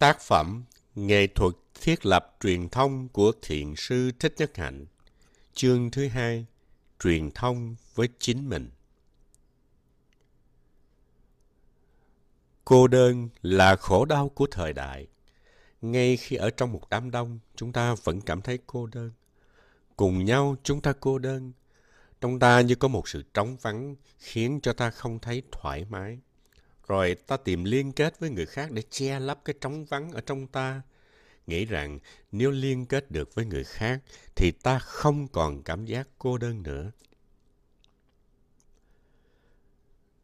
Tác phẩm Nghệ thuật thiết lập truyền thông của Thiện sư Thích Nhất Hạnh Chương thứ hai Truyền thông với chính mình Cô đơn là khổ đau của thời đại. Ngay khi ở trong một đám đông, chúng ta vẫn cảm thấy cô đơn. Cùng nhau chúng ta cô đơn. Trong ta như có một sự trống vắng khiến cho ta không thấy thoải mái. Rồi ta tìm liên kết với người khác để che lấp cái trống vắng ở trong ta. Nghĩ rằng nếu liên kết được với người khác thì ta không còn cảm giác cô đơn nữa.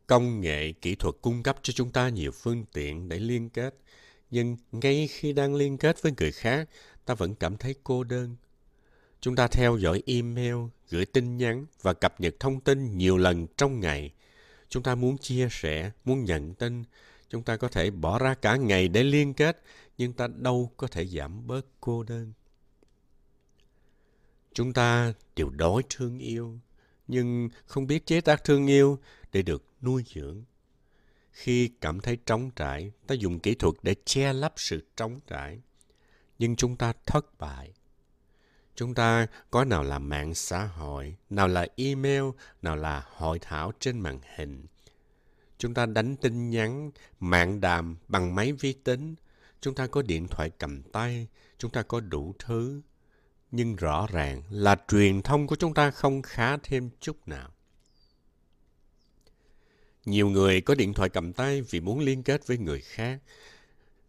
Công nghệ, kỹ thuật cung cấp cho chúng ta nhiều phương tiện để liên kết. Nhưng ngay khi đang liên kết với người khác, ta vẫn cảm thấy cô đơn. Chúng ta theo dõi email, gửi tin nhắn và cập nhật thông tin nhiều lần trong ngày. Chúng ta muốn chia sẻ, muốn nhận tin. Chúng ta có thể bỏ ra cả ngày để liên kết, nhưng ta đâu có thể giảm bớt cô đơn. Chúng ta đều đói thương yêu, nhưng không biết chế tác thương yêu để được nuôi dưỡng. Khi cảm thấy trống trải, ta dùng kỹ thuật để che lấp sự trống trải. Nhưng chúng ta thất bại. Chúng ta có nào là mạng xã hội, nào là email, nào là hội thảo trên màn hình. Chúng ta đánh tin nhắn, mạng đàm bằng máy vi tính. Chúng ta có điện thoại cầm tay, chúng ta có đủ thứ. Nhưng rõ ràng là truyền thông của chúng ta không khá thêm chút nào. Nhiều người có điện thoại cầm tay vì muốn liên kết với người khác,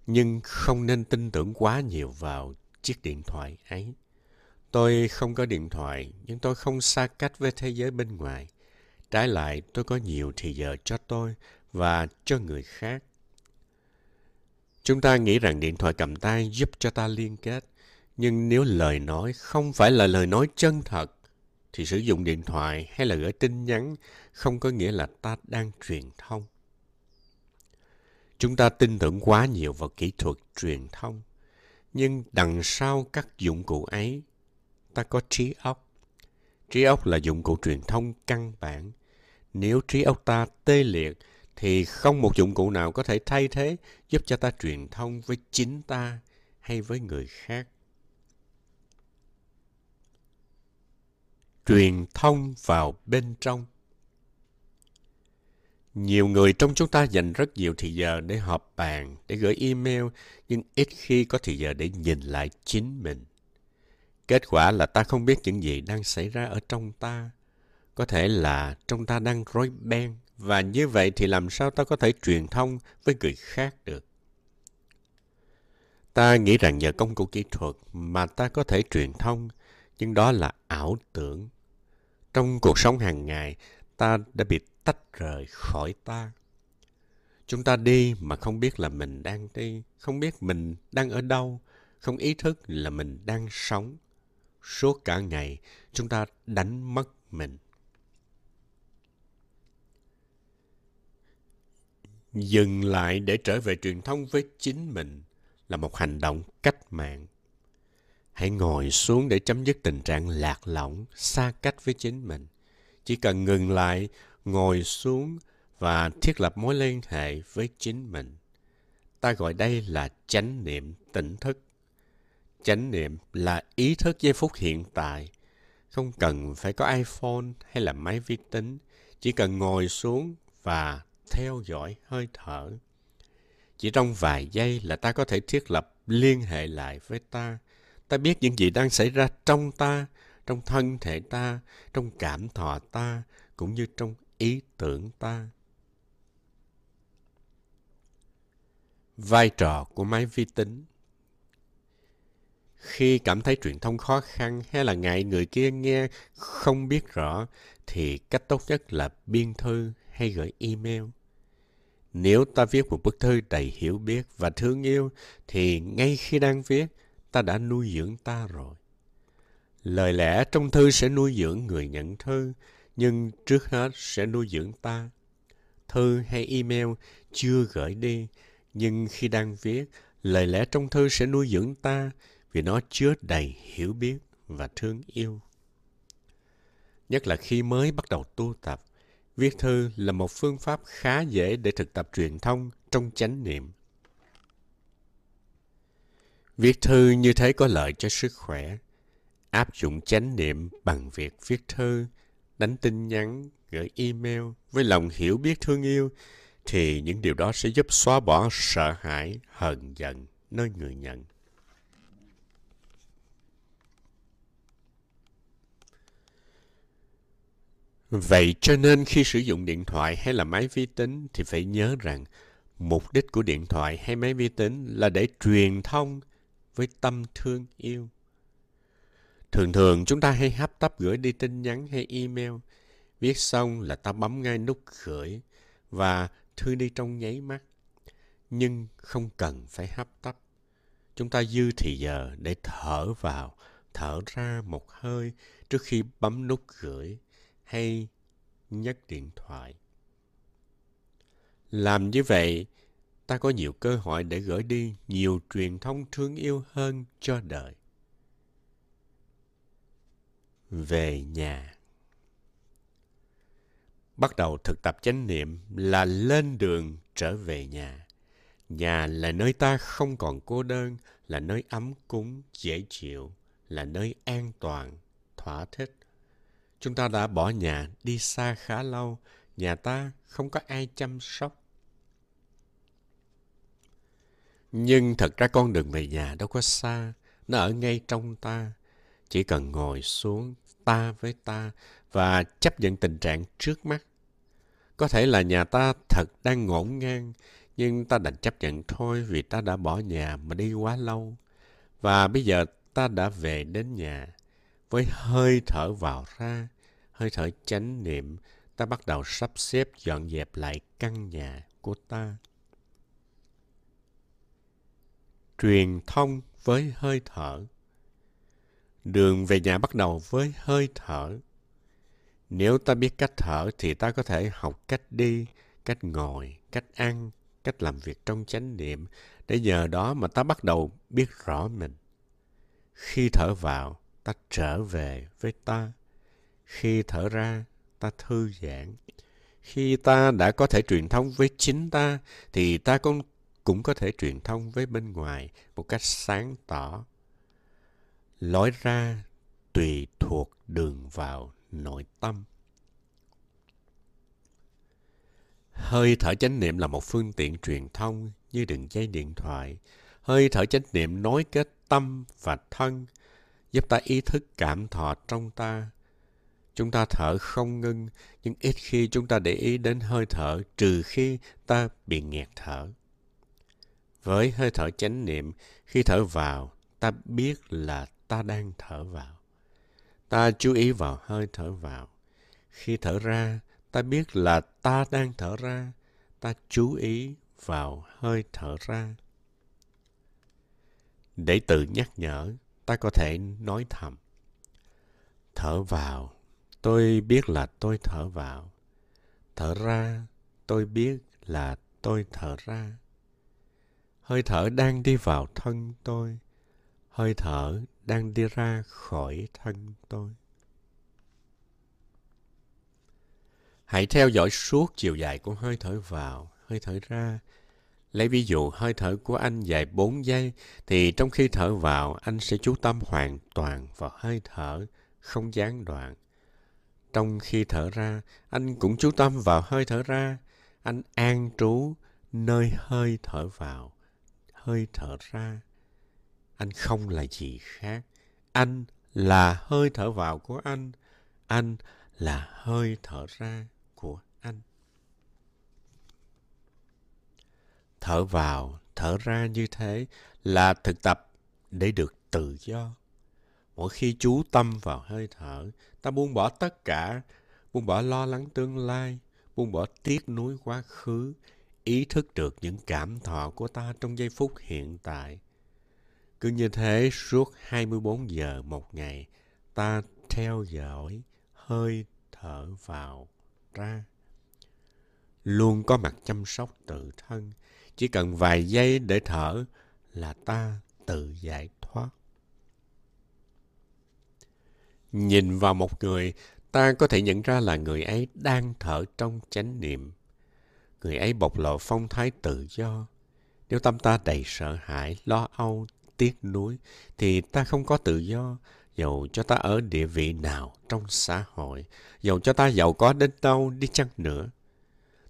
nhưng không nên tin tưởng quá nhiều vào chiếc điện thoại ấy. Tôi không có điện thoại, nhưng tôi không xa cách với thế giới bên ngoài. Trái lại, tôi có nhiều thì giờ cho tôi và cho người khác. Chúng ta nghĩ rằng điện thoại cầm tay giúp cho ta liên kết, nhưng nếu lời nói không phải là lời nói chân thật, thì sử dụng điện thoại hay là gửi tin nhắn không có nghĩa là ta đang truyền thông. Chúng ta tin tưởng quá nhiều vào kỹ thuật truyền thông, nhưng đằng sau các dụng cụ ấy, ta có trí óc. Trí óc là dụng cụ truyền thông căn bản. Nếu trí óc ta tê liệt, thì không một dụng cụ nào có thể thay thế giúp cho ta truyền thông với chính ta hay với người khác. truyền thông vào bên trong. Nhiều người trong chúng ta dành rất nhiều thời giờ để họp bàn, để gửi email, nhưng ít khi có thời giờ để nhìn lại chính mình. Kết quả là ta không biết những gì đang xảy ra ở trong ta. Có thể là trong ta đang rối beng, và như vậy thì làm sao ta có thể truyền thông với người khác được? Ta nghĩ rằng nhờ công cụ kỹ thuật mà ta có thể truyền thông, nhưng đó là ảo tưởng trong cuộc sống hàng ngày, ta đã bị tách rời khỏi ta. Chúng ta đi mà không biết là mình đang đi, không biết mình đang ở đâu, không ý thức là mình đang sống. Suốt cả ngày, chúng ta đánh mất mình. Dừng lại để trở về truyền thông với chính mình là một hành động cách mạng Hãy ngồi xuống để chấm dứt tình trạng lạc lõng, xa cách với chính mình. Chỉ cần ngừng lại, ngồi xuống và thiết lập mối liên hệ với chính mình. Ta gọi đây là chánh niệm tỉnh thức. Chánh niệm là ý thức giây phút hiện tại. Không cần phải có iPhone hay là máy vi tính. Chỉ cần ngồi xuống và theo dõi hơi thở. Chỉ trong vài giây là ta có thể thiết lập liên hệ lại với ta Ta biết những gì đang xảy ra trong ta, trong thân thể ta, trong cảm thọ ta, cũng như trong ý tưởng ta. Vai trò của máy vi tính khi cảm thấy truyền thông khó khăn hay là ngại người kia nghe không biết rõ, thì cách tốt nhất là biên thư hay gửi email. Nếu ta viết một bức thư đầy hiểu biết và thương yêu, thì ngay khi đang viết, ta đã nuôi dưỡng ta rồi. Lời lẽ trong thư sẽ nuôi dưỡng người nhận thư, nhưng trước hết sẽ nuôi dưỡng ta. Thư hay email chưa gửi đi, nhưng khi đang viết, lời lẽ trong thư sẽ nuôi dưỡng ta vì nó chứa đầy hiểu biết và thương yêu. Nhất là khi mới bắt đầu tu tập, viết thư là một phương pháp khá dễ để thực tập truyền thông trong chánh niệm. Viết thư như thế có lợi cho sức khỏe. Áp dụng chánh niệm bằng việc viết thư, đánh tin nhắn, gửi email với lòng hiểu biết thương yêu thì những điều đó sẽ giúp xóa bỏ sợ hãi, hờn giận nơi người nhận. Vậy cho nên khi sử dụng điện thoại hay là máy vi tính thì phải nhớ rằng mục đích của điện thoại hay máy vi tính là để truyền thông với tâm thương yêu. Thường thường chúng ta hay hấp tấp gửi đi tin nhắn hay email. Viết xong là ta bấm ngay nút gửi và thư đi trong nháy mắt. Nhưng không cần phải hấp tấp. Chúng ta dư thì giờ để thở vào, thở ra một hơi trước khi bấm nút gửi hay nhấc điện thoại. Làm như vậy, ta có nhiều cơ hội để gửi đi nhiều truyền thông thương yêu hơn cho đời. Về nhà Bắt đầu thực tập chánh niệm là lên đường trở về nhà. Nhà là nơi ta không còn cô đơn, là nơi ấm cúng, dễ chịu, là nơi an toàn, thỏa thích. Chúng ta đã bỏ nhà đi xa khá lâu, nhà ta không có ai chăm sóc. Nhưng thật ra con đường về nhà đâu có xa, nó ở ngay trong ta. Chỉ cần ngồi xuống ta với ta và chấp nhận tình trạng trước mắt. Có thể là nhà ta thật đang ngổn ngang, nhưng ta đành chấp nhận thôi vì ta đã bỏ nhà mà đi quá lâu. Và bây giờ ta đã về đến nhà với hơi thở vào ra, hơi thở chánh niệm, ta bắt đầu sắp xếp dọn dẹp lại căn nhà của ta. Truyền thông với hơi thở. Đường về nhà bắt đầu với hơi thở. Nếu ta biết cách thở thì ta có thể học cách đi, cách ngồi, cách ăn, cách làm việc trong chánh niệm để nhờ đó mà ta bắt đầu biết rõ mình. Khi thở vào, ta trở về với ta. Khi thở ra, ta thư giãn. Khi ta đã có thể truyền thông với chính ta, thì ta cũng, cũng có thể truyền thông với bên ngoài một cách sáng tỏ. Lối ra tùy thuộc đường vào nội tâm. Hơi thở chánh niệm là một phương tiện truyền thông như đường dây điện thoại. Hơi thở chánh niệm nối kết tâm và thân, giúp ta ý thức cảm thọ trong ta. Chúng ta thở không ngưng, nhưng ít khi chúng ta để ý đến hơi thở trừ khi ta bị nghẹt thở. Với hơi thở chánh niệm, khi thở vào, ta biết là ta đang thở vào. Ta chú ý vào hơi thở vào. Khi thở ra, ta biết là ta đang thở ra. Ta chú ý vào hơi thở ra. Để tự nhắc nhở, ta có thể nói thầm. Thở vào, tôi biết là tôi thở vào. Thở ra, tôi biết là tôi thở ra. Hơi thở đang đi vào thân tôi. Hơi thở đang đi ra khỏi thân tôi. Hãy theo dõi suốt chiều dài của hơi thở vào, hơi thở ra. Lấy ví dụ hơi thở của anh dài 4 giây, thì trong khi thở vào, anh sẽ chú tâm hoàn toàn vào hơi thở, không gián đoạn. Trong khi thở ra, anh cũng chú tâm vào hơi thở ra. Anh an trú nơi hơi thở vào, hơi thở ra. Anh không là gì khác. Anh là hơi thở vào của anh. Anh là hơi thở ra của anh. Thở vào, thở ra như thế là thực tập để được tự do. Mỗi khi chú tâm vào hơi thở, ta buông bỏ tất cả, buông bỏ lo lắng tương lai, buông bỏ tiếc nuối quá khứ, ý thức được những cảm thọ của ta trong giây phút hiện tại. Cứ như thế suốt 24 giờ một ngày, ta theo dõi hơi thở vào ra. Luôn có mặt chăm sóc tự thân, chỉ cần vài giây để thở là ta tự giải thoát. Nhìn vào một người, ta có thể nhận ra là người ấy đang thở trong chánh niệm. Người ấy bộc lộ phong thái tự do. Nếu tâm ta đầy sợ hãi, lo âu, tiếc nuối, thì ta không có tự do, dầu cho ta ở địa vị nào trong xã hội, dầu cho ta giàu có đến đâu đi chăng nữa.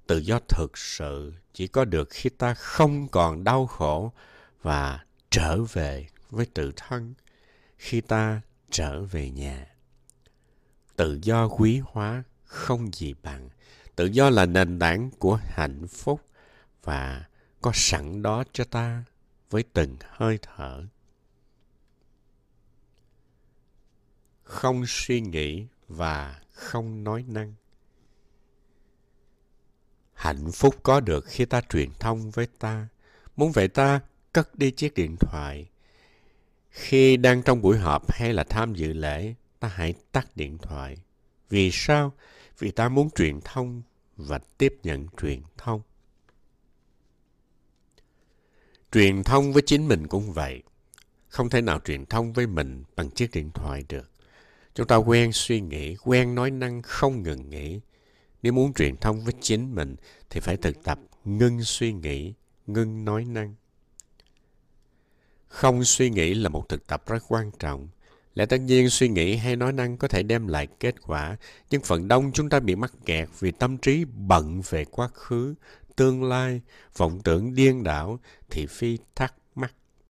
Tự do thực sự chỉ có được khi ta không còn đau khổ và trở về với tự thân, khi ta trở về nhà. Tự do quý hóa không gì bằng. Tự do là nền tảng của hạnh phúc và có sẵn đó cho ta với từng hơi thở. Không suy nghĩ và không nói năng. Hạnh phúc có được khi ta truyền thông với ta. Muốn vậy ta cất đi chiếc điện thoại. Khi đang trong buổi họp hay là tham dự lễ, ta hãy tắt điện thoại. Vì sao? Vì ta muốn truyền thông và tiếp nhận truyền thông. Truyền thông với chính mình cũng vậy. Không thể nào truyền thông với mình bằng chiếc điện thoại được. Chúng ta quen suy nghĩ, quen nói năng không ngừng nghỉ. Nếu muốn truyền thông với chính mình thì phải thực tập ngưng suy nghĩ, ngưng nói năng. Không suy nghĩ là một thực tập rất quan trọng. Lẽ tất nhiên suy nghĩ hay nói năng có thể đem lại kết quả, nhưng phần đông chúng ta bị mắc kẹt vì tâm trí bận về quá khứ, tương lai, vọng tưởng điên đảo, thị phi thắc